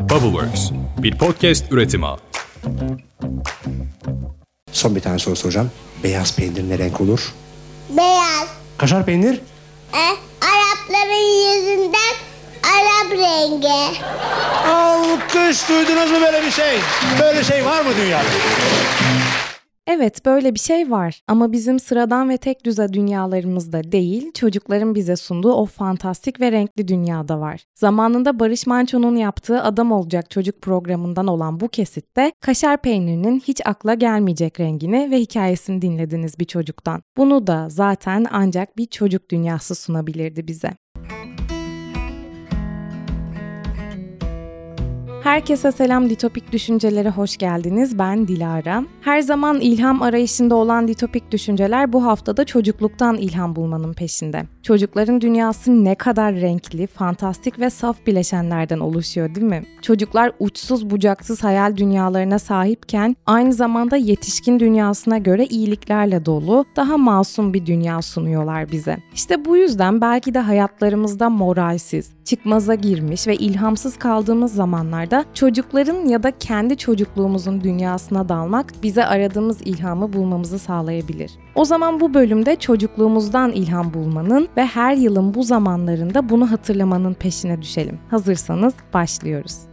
Bubbleworks, bir podcast üretimi. Son bir tane soru soracağım. Beyaz peynir ne renk olur? Beyaz. Kaşar peynir? E, Arapların yüzünden Arap rengi. Alkış duydunuz mu böyle bir şey? Böyle şey var mı dünyada? Evet böyle bir şey var ama bizim sıradan ve tek düze dünyalarımızda değil, çocukların bize sunduğu o fantastik ve renkli dünyada var. Zamanında Barış Manço'nun yaptığı Adam Olacak Çocuk programından olan bu kesitte kaşar peynirinin hiç akla gelmeyecek rengini ve hikayesini dinlediniz bir çocuktan. Bunu da zaten ancak bir çocuk dünyası sunabilirdi bize. Herkese selam Ditopik Düşüncelere hoş geldiniz. Ben Dilara. Her zaman ilham arayışında olan Ditopik Düşünceler bu haftada çocukluktan ilham bulmanın peşinde. Çocukların dünyası ne kadar renkli, fantastik ve saf bileşenlerden oluşuyor değil mi? Çocuklar uçsuz bucaksız hayal dünyalarına sahipken aynı zamanda yetişkin dünyasına göre iyiliklerle dolu, daha masum bir dünya sunuyorlar bize. İşte bu yüzden belki de hayatlarımızda moralsiz, çıkmaza girmiş ve ilhamsız kaldığımız zamanlarda çocukların ya da kendi çocukluğumuzun dünyasına dalmak bize aradığımız ilhamı bulmamızı sağlayabilir. O zaman bu bölümde çocukluğumuzdan ilham bulmanın ve her yılın bu zamanlarında bunu hatırlamanın peşine düşelim. Hazırsanız başlıyoruz.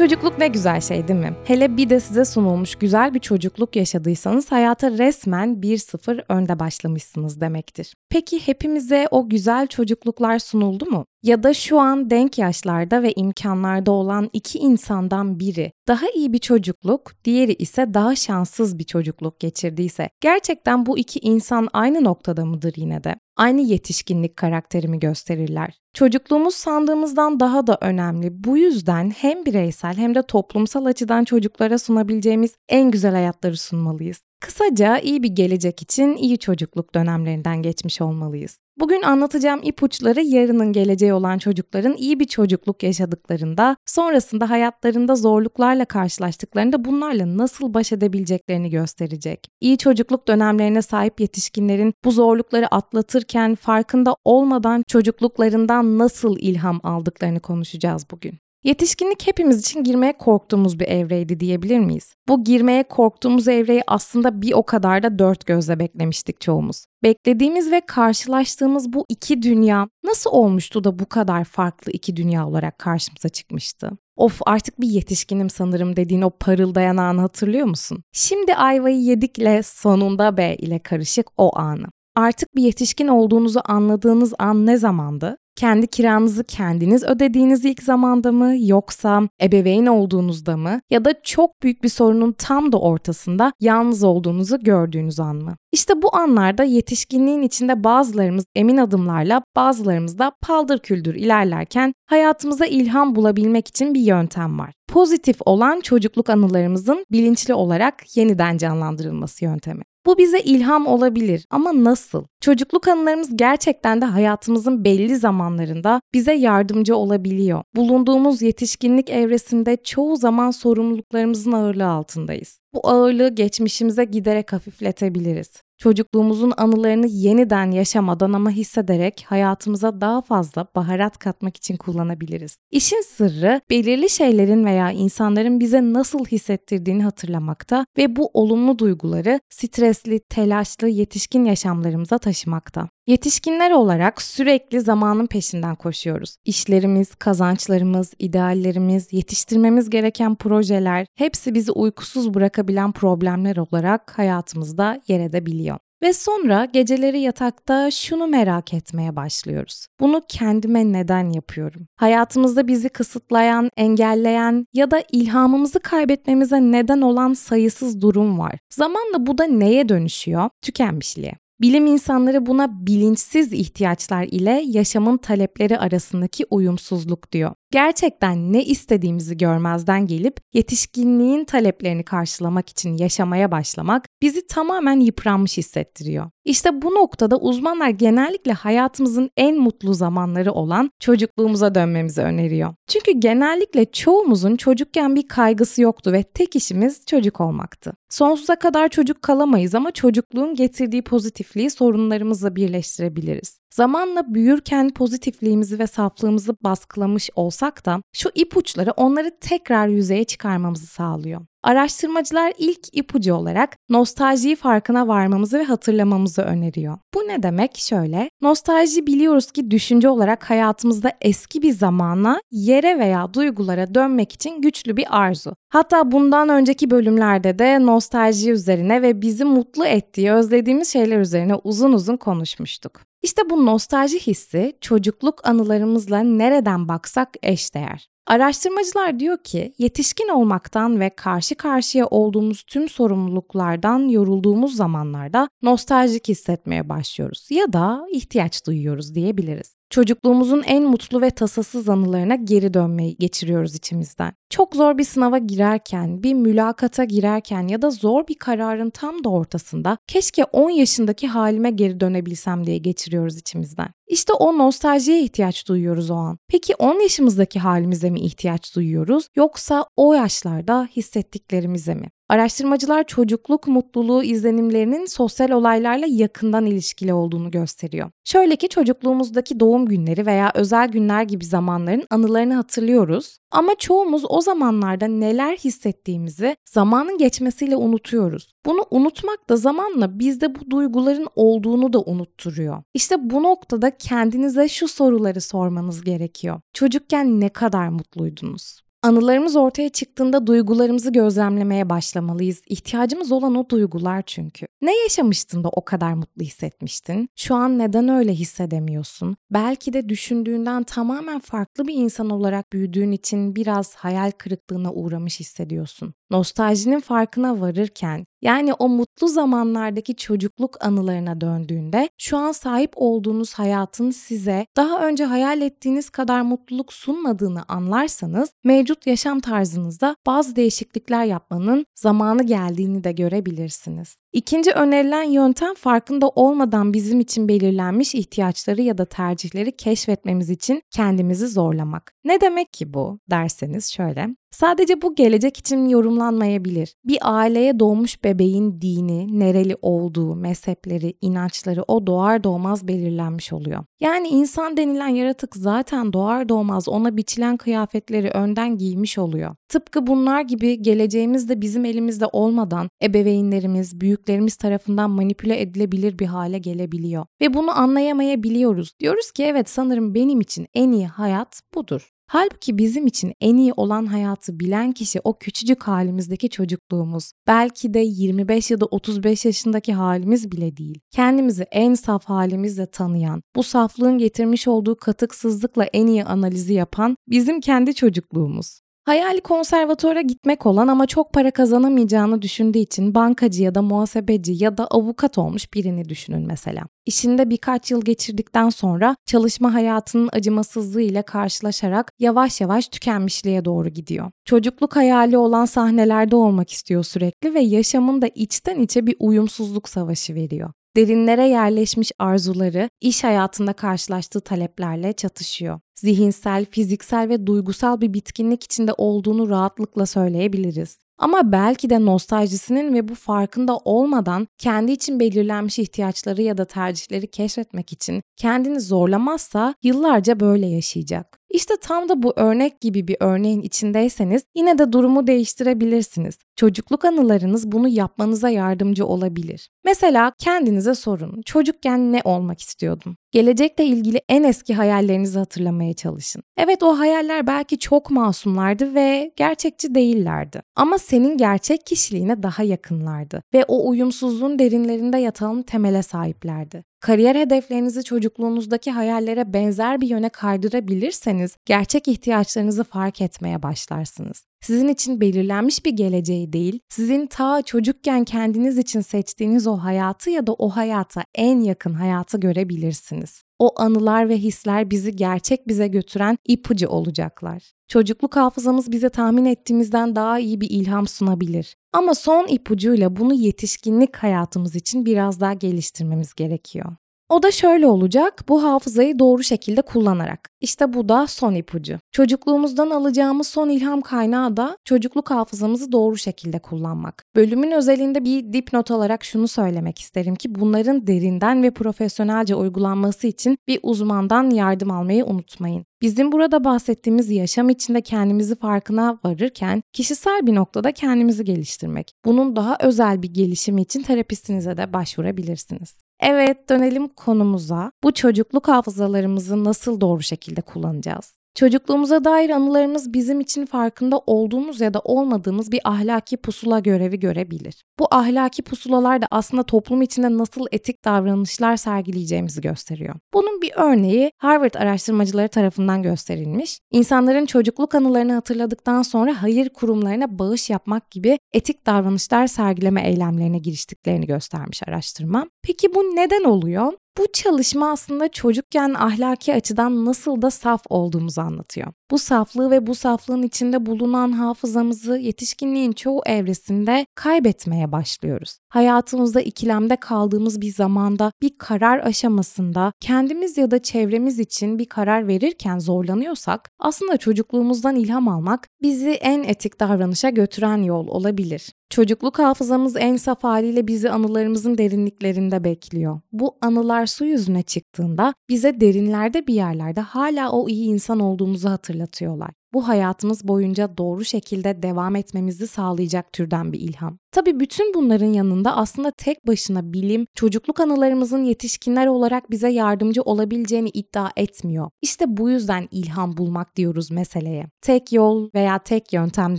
Çocukluk ne güzel şey değil mi? Hele bir de size sunulmuş güzel bir çocukluk yaşadıysanız hayata resmen 1-0 önde başlamışsınız demektir. Peki hepimize o güzel çocukluklar sunuldu mu? Ya da şu an denk yaşlarda ve imkanlarda olan iki insandan biri daha iyi bir çocukluk, diğeri ise daha şanssız bir çocukluk geçirdiyse gerçekten bu iki insan aynı noktada mıdır yine de? Aynı yetişkinlik karakterimi gösterirler. Çocukluğumuz sandığımızdan daha da önemli. Bu yüzden hem bireysel hem de toplumsal açıdan çocuklara sunabileceğimiz en güzel hayatları sunmalıyız. Kısaca iyi bir gelecek için iyi çocukluk dönemlerinden geçmiş olmalıyız. Bugün anlatacağım ipuçları yarının geleceği olan çocukların iyi bir çocukluk yaşadıklarında, sonrasında hayatlarında zorluklarla karşılaştıklarında bunlarla nasıl baş edebileceklerini gösterecek. İyi çocukluk dönemlerine sahip yetişkinlerin bu zorlukları atlatırken farkında olmadan çocukluklarından nasıl ilham aldıklarını konuşacağız bugün. Yetişkinlik hepimiz için girmeye korktuğumuz bir evreydi diyebilir miyiz? Bu girmeye korktuğumuz evreyi aslında bir o kadar da dört gözle beklemiştik çoğumuz. Beklediğimiz ve karşılaştığımız bu iki dünya nasıl olmuştu da bu kadar farklı iki dünya olarak karşımıza çıkmıştı? Of artık bir yetişkinim sanırım dediğin o parıldayan anı hatırlıyor musun? Şimdi ayvayı yedikle sonunda B ile karışık o anı. Artık bir yetişkin olduğunuzu anladığınız an ne zamandı? Kendi kiranızı kendiniz ödediğiniz ilk zamanda mı yoksa ebeveyn olduğunuzda mı ya da çok büyük bir sorunun tam da ortasında yalnız olduğunuzu gördüğünüz an mı? İşte bu anlarda yetişkinliğin içinde bazılarımız emin adımlarla bazılarımız da paldır küldür ilerlerken hayatımıza ilham bulabilmek için bir yöntem var. Pozitif olan çocukluk anılarımızın bilinçli olarak yeniden canlandırılması yöntemi. Bu bize ilham olabilir ama nasıl? Çocukluk anılarımız gerçekten de hayatımızın belli zamanlarında bize yardımcı olabiliyor. Bulunduğumuz yetişkinlik evresinde çoğu zaman sorumluluklarımızın ağırlığı altındayız. Bu ağırlığı geçmişimize giderek hafifletebiliriz çocukluğumuzun anılarını yeniden yaşamadan ama hissederek hayatımıza daha fazla baharat katmak için kullanabiliriz. İşin sırrı belirli şeylerin veya insanların bize nasıl hissettirdiğini hatırlamakta ve bu olumlu duyguları stresli, telaşlı yetişkin yaşamlarımıza taşımakta. Yetişkinler olarak sürekli zamanın peşinden koşuyoruz. İşlerimiz, kazançlarımız, ideallerimiz, yetiştirmemiz gereken projeler hepsi bizi uykusuz bırakabilen problemler olarak hayatımızda yer edebiliyor. Ve sonra geceleri yatakta şunu merak etmeye başlıyoruz. Bunu kendime neden yapıyorum? Hayatımızda bizi kısıtlayan, engelleyen ya da ilhamımızı kaybetmemize neden olan sayısız durum var. Zamanla bu da neye dönüşüyor? Tükenmişliğe. Bilim insanları buna bilinçsiz ihtiyaçlar ile yaşamın talepleri arasındaki uyumsuzluk diyor gerçekten ne istediğimizi görmezden gelip yetişkinliğin taleplerini karşılamak için yaşamaya başlamak bizi tamamen yıpranmış hissettiriyor. İşte bu noktada uzmanlar genellikle hayatımızın en mutlu zamanları olan çocukluğumuza dönmemizi öneriyor. Çünkü genellikle çoğumuzun çocukken bir kaygısı yoktu ve tek işimiz çocuk olmaktı. Sonsuza kadar çocuk kalamayız ama çocukluğun getirdiği pozitifliği sorunlarımızla birleştirebiliriz. Zamanla büyürken pozitifliğimizi ve saflığımızı baskılamış olsak da şu ipuçları onları tekrar yüzeye çıkarmamızı sağlıyor. Araştırmacılar ilk ipucu olarak nostaljiyi farkına varmamızı ve hatırlamamızı öneriyor. Bu ne demek? Şöyle, nostalji biliyoruz ki düşünce olarak hayatımızda eski bir zamana, yere veya duygulara dönmek için güçlü bir arzu. Hatta bundan önceki bölümlerde de nostalji üzerine ve bizi mutlu ettiği, özlediğimiz şeyler üzerine uzun uzun konuşmuştuk. İşte bu nostalji hissi çocukluk anılarımızla nereden baksak eşdeğer. Araştırmacılar diyor ki yetişkin olmaktan ve karşı karşıya olduğumuz tüm sorumluluklardan yorulduğumuz zamanlarda nostaljik hissetmeye başlıyoruz ya da ihtiyaç duyuyoruz diyebiliriz. Çocukluğumuzun en mutlu ve tasasız anılarına geri dönmeyi geçiriyoruz içimizden. Çok zor bir sınava girerken, bir mülakata girerken ya da zor bir kararın tam da ortasında keşke 10 yaşındaki halime geri dönebilsem diye geçiriyoruz içimizden. İşte o nostaljiye ihtiyaç duyuyoruz o an. Peki 10 yaşımızdaki halimize mi ihtiyaç duyuyoruz yoksa o yaşlarda hissettiklerimize mi? Araştırmacılar çocukluk mutluluğu izlenimlerinin sosyal olaylarla yakından ilişkili olduğunu gösteriyor. Şöyle ki çocukluğumuzdaki doğum günleri veya özel günler gibi zamanların anılarını hatırlıyoruz ama çoğumuz o zamanlarda neler hissettiğimizi zamanın geçmesiyle unutuyoruz. Bunu unutmak da zamanla bizde bu duyguların olduğunu da unutturuyor. İşte bu noktada kendinize şu soruları sormanız gerekiyor. Çocukken ne kadar mutluydunuz? Anılarımız ortaya çıktığında duygularımızı gözlemlemeye başlamalıyız. İhtiyacımız olan o duygular çünkü. Ne yaşamıştın da o kadar mutlu hissetmiştin? Şu an neden öyle hissedemiyorsun? Belki de düşündüğünden tamamen farklı bir insan olarak büyüdüğün için biraz hayal kırıklığına uğramış hissediyorsun. Nostaljinin farkına varırken yani o mutlu zamanlardaki çocukluk anılarına döndüğünde şu an sahip olduğunuz hayatın size daha önce hayal ettiğiniz kadar mutluluk sunmadığını anlarsanız mevcut yaşam tarzınızda bazı değişiklikler yapmanın zamanı geldiğini de görebilirsiniz. İkinci önerilen yöntem farkında olmadan bizim için belirlenmiş ihtiyaçları ya da tercihleri keşfetmemiz için kendimizi zorlamak. Ne demek ki bu derseniz şöyle. Sadece bu gelecek için yorumlanmayabilir. Bir aileye doğmuş bebeğin dini, nereli olduğu, mezhepleri, inançları o doğar doğmaz belirlenmiş oluyor. Yani insan denilen yaratık zaten doğar doğmaz ona biçilen kıyafetleri önden giymiş oluyor. Tıpkı bunlar gibi geleceğimiz de bizim elimizde olmadan ebeveynlerimiz, büyüklerimiz tarafından manipüle edilebilir bir hale gelebiliyor. Ve bunu anlayamayabiliyoruz. Diyoruz ki evet sanırım benim için en iyi hayat budur. Halbuki bizim için en iyi olan hayatı bilen kişi o küçücük halimizdeki çocukluğumuz. Belki de 25 ya da 35 yaşındaki halimiz bile değil. Kendimizi en saf halimizle tanıyan, bu saflığın getirmiş olduğu katıksızlıkla en iyi analizi yapan bizim kendi çocukluğumuz. Hayali konservatora gitmek olan ama çok para kazanamayacağını düşündüğü için bankacı ya da muhasebeci ya da avukat olmuş birini düşünün mesela. İşinde birkaç yıl geçirdikten sonra çalışma hayatının acımasızlığı ile karşılaşarak yavaş yavaş tükenmişliğe doğru gidiyor. Çocukluk hayali olan sahnelerde olmak istiyor sürekli ve yaşamında içten içe bir uyumsuzluk savaşı veriyor derinlere yerleşmiş arzuları iş hayatında karşılaştığı taleplerle çatışıyor. Zihinsel, fiziksel ve duygusal bir bitkinlik içinde olduğunu rahatlıkla söyleyebiliriz. Ama belki de nostaljisinin ve bu farkında olmadan kendi için belirlenmiş ihtiyaçları ya da tercihleri keşfetmek için kendini zorlamazsa yıllarca böyle yaşayacak. İşte tam da bu örnek gibi bir örneğin içindeyseniz yine de durumu değiştirebilirsiniz. Çocukluk anılarınız bunu yapmanıza yardımcı olabilir. Mesela kendinize sorun. Çocukken ne olmak istiyordum? Gelecekle ilgili en eski hayallerinizi hatırlamaya çalışın. Evet o hayaller belki çok masumlardı ve gerçekçi değillerdi. Ama senin gerçek kişiliğine daha yakınlardı ve o uyumsuzluğun derinlerinde yatan temele sahiplerdi. Kariyer hedeflerinizi çocukluğunuzdaki hayallere benzer bir yöne kaydırabilirseniz gerçek ihtiyaçlarınızı fark etmeye başlarsınız. Sizin için belirlenmiş bir geleceği değil, sizin ta çocukken kendiniz için seçtiğiniz o hayatı ya da o hayata en yakın hayatı görebilirsiniz. O anılar ve hisler bizi gerçek bize götüren ipucu olacaklar. Çocukluk hafızamız bize tahmin ettiğimizden daha iyi bir ilham sunabilir. Ama son ipucuyla bunu yetişkinlik hayatımız için biraz daha geliştirmemiz gerekiyor. O da şöyle olacak. Bu hafızayı doğru şekilde kullanarak. İşte bu da son ipucu. Çocukluğumuzdan alacağımız son ilham kaynağı da çocukluk hafızamızı doğru şekilde kullanmak. Bölümün özelinde bir dipnot olarak şunu söylemek isterim ki bunların derinden ve profesyonelce uygulanması için bir uzmandan yardım almayı unutmayın. Bizim burada bahsettiğimiz yaşam içinde kendimizi farkına varırken kişisel bir noktada kendimizi geliştirmek. Bunun daha özel bir gelişimi için terapistinize de başvurabilirsiniz. Evet dönelim konumuza. Bu çocukluk hafızalarımızı nasıl doğru şekilde kullanacağız? Çocukluğumuza dair anılarımız bizim için farkında olduğumuz ya da olmadığımız bir ahlaki pusula görevi görebilir. Bu ahlaki pusulalar da aslında toplum içinde nasıl etik davranışlar sergileyeceğimizi gösteriyor. Bunun bir örneği Harvard araştırmacıları tarafından gösterilmiş. İnsanların çocukluk anılarını hatırladıktan sonra hayır kurumlarına bağış yapmak gibi etik davranışlar sergileme eylemlerine giriştiklerini göstermiş araştırma. Peki bu neden oluyor? Bu çalışma aslında çocukken ahlaki açıdan nasıl da saf olduğumuzu anlatıyor. Bu saflığı ve bu saflığın içinde bulunan hafızamızı yetişkinliğin çoğu evresinde kaybetmeye başlıyoruz. Hayatımızda ikilemde kaldığımız bir zamanda bir karar aşamasında kendimiz ya da çevremiz için bir karar verirken zorlanıyorsak aslında çocukluğumuzdan ilham almak bizi en etik davranışa götüren yol olabilir. Çocukluk hafızamız en saf haliyle bizi anılarımızın derinliklerinde bekliyor. Bu anılar su yüzüne çıktığında bize derinlerde bir yerlerde hala o iyi insan olduğumuzu hatırlatıyorlar bu hayatımız boyunca doğru şekilde devam etmemizi sağlayacak türden bir ilham. Tabii bütün bunların yanında aslında tek başına bilim çocukluk anılarımızın yetişkinler olarak bize yardımcı olabileceğini iddia etmiyor. İşte bu yüzden ilham bulmak diyoruz meseleye. Tek yol veya tek yöntem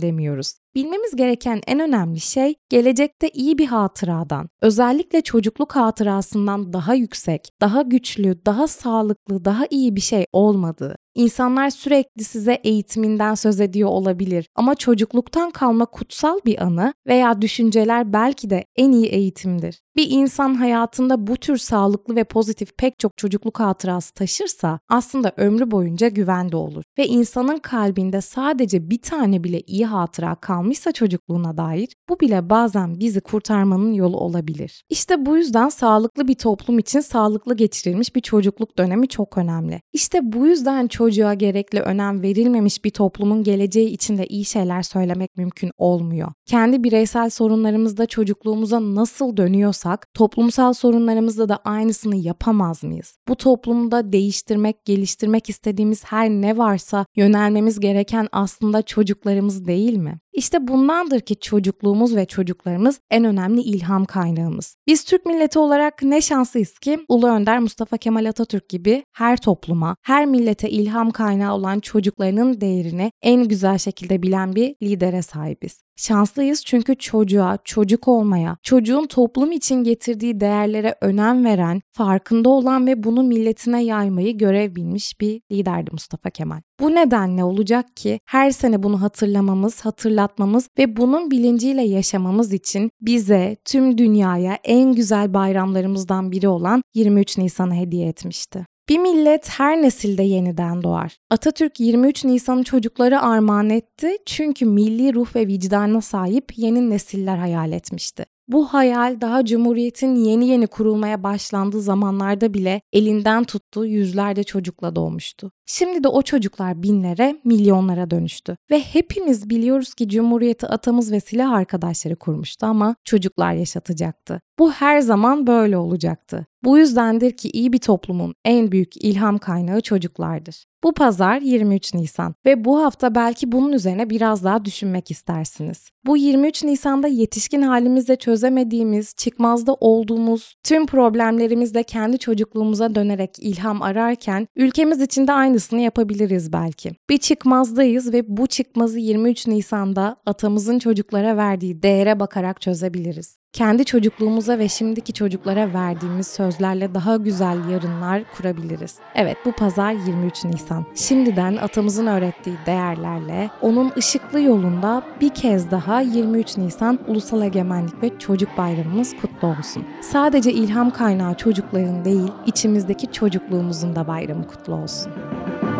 demiyoruz. Bilmemiz gereken en önemli şey gelecekte iyi bir hatıradan, özellikle çocukluk hatırasından daha yüksek, daha güçlü, daha sağlıklı, daha iyi bir şey olmadığı. İnsanlar sürekli size eğitiminden söz ediyor olabilir ama çocukluktan kalma kutsal bir anı veya düşünceler belki de en iyi eğitimdir. Bir insan hayatında bu tür sağlıklı ve pozitif pek çok çocukluk hatırası taşırsa aslında ömrü boyunca güvende olur. Ve insanın kalbinde sadece bir tane bile iyi hatıra kalmışsa çocukluğuna dair bu bile bazen bizi kurtarmanın yolu olabilir. İşte bu yüzden sağlıklı bir toplum için sağlıklı geçirilmiş bir çocukluk dönemi çok önemli. İşte bu yüzden çocuğa gerekli önem verilmemiş bir toplumun geleceği için de iyi şeyler söylemek mümkün olmuyor. Kendi bireysel sorunlarımızda çocukluğumuza nasıl dönüyorsak toplumsal sorunlarımızda da aynısını yapamaz mıyız? Bu toplumda değiştirmek, geliştirmek istediğimiz her ne varsa yönelmemiz gereken aslında çocuklarımız değil mi? İşte bundandır ki çocukluğumuz ve çocuklarımız en önemli ilham kaynağımız. Biz Türk milleti olarak ne şanslıyız ki Ulu Önder Mustafa Kemal Atatürk gibi her topluma, her millete ilham kaynağı olan çocuklarının değerini en güzel şekilde bilen bir lidere sahibiz. Şanslıyız çünkü çocuğa, çocuk olmaya, çocuğun toplum için getirdiği değerlere önem veren, farkında olan ve bunu milletine yaymayı görev bilmiş bir liderdi Mustafa Kemal. Bu nedenle olacak ki her sene bunu hatırlamamız, hatırlatmamız ve bunun bilinciyle yaşamamız için bize, tüm dünyaya en güzel bayramlarımızdan biri olan 23 Nisan'ı hediye etmişti. Bir millet her nesilde yeniden doğar. Atatürk 23 Nisan'ı çocuklara armağan etti çünkü milli ruh ve vicdana sahip yeni nesiller hayal etmişti. Bu hayal daha Cumhuriyet'in yeni yeni kurulmaya başlandığı zamanlarda bile elinden tuttuğu yüzlerce çocukla doğmuştu. Şimdi de o çocuklar binlere, milyonlara dönüştü. Ve hepimiz biliyoruz ki Cumhuriyeti atamız ve silah arkadaşları kurmuştu ama çocuklar yaşatacaktı. Bu her zaman böyle olacaktı. Bu yüzdendir ki iyi bir toplumun en büyük ilham kaynağı çocuklardır. Bu pazar 23 Nisan ve bu hafta belki bunun üzerine biraz daha düşünmek istersiniz. Bu 23 Nisan'da yetişkin halimizde çözemediğimiz, çıkmazda olduğumuz tüm problemlerimizle kendi çocukluğumuza dönerek ilham ararken ülkemiz için de aynısını yapabiliriz belki. Bir çıkmazdayız ve bu çıkmazı 23 Nisan'da atamızın çocuklara verdiği değere bakarak çözebiliriz kendi çocukluğumuza ve şimdiki çocuklara verdiğimiz sözlerle daha güzel yarınlar kurabiliriz. Evet bu pazar 23 Nisan. Şimdiden atamızın öğrettiği değerlerle onun ışıklı yolunda bir kez daha 23 Nisan Ulusal Egemenlik ve Çocuk Bayramımız kutlu olsun. Sadece ilham kaynağı çocukların değil, içimizdeki çocukluğumuzun da bayramı kutlu olsun.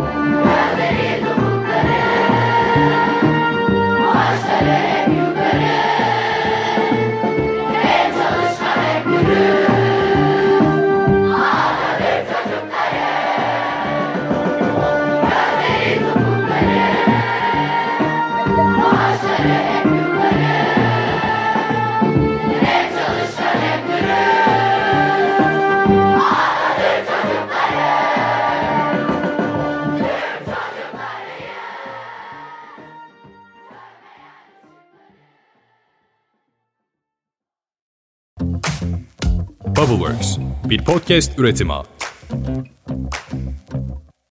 Thank you. Box bir podcast üretimi.